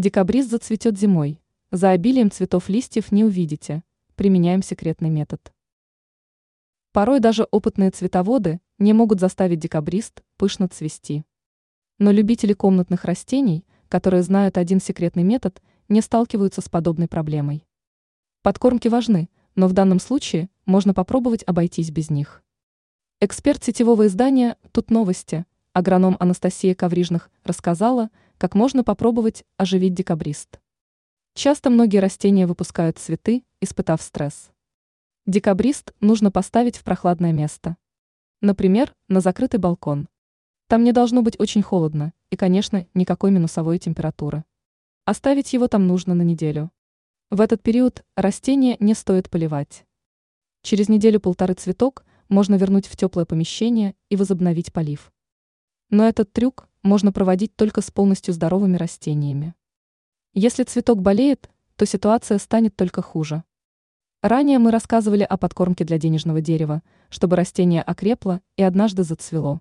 Декабрист зацветет зимой. За обилием цветов листьев не увидите. Применяем секретный метод. Порой даже опытные цветоводы не могут заставить декабрист пышно цвести. Но любители комнатных растений, которые знают один секретный метод, не сталкиваются с подобной проблемой. Подкормки важны, но в данном случае можно попробовать обойтись без них. Эксперт сетевого издания «Тут новости» агроном Анастасия Коврижных рассказала, как можно попробовать оживить декабрист. Часто многие растения выпускают цветы, испытав стресс. Декабрист нужно поставить в прохладное место. Например, на закрытый балкон. Там не должно быть очень холодно и, конечно, никакой минусовой температуры. Оставить его там нужно на неделю. В этот период растение не стоит поливать. Через неделю-полторы цветок можно вернуть в теплое помещение и возобновить полив. Но этот трюк можно проводить только с полностью здоровыми растениями. Если цветок болеет, то ситуация станет только хуже. Ранее мы рассказывали о подкормке для денежного дерева, чтобы растение окрепло и однажды зацвело.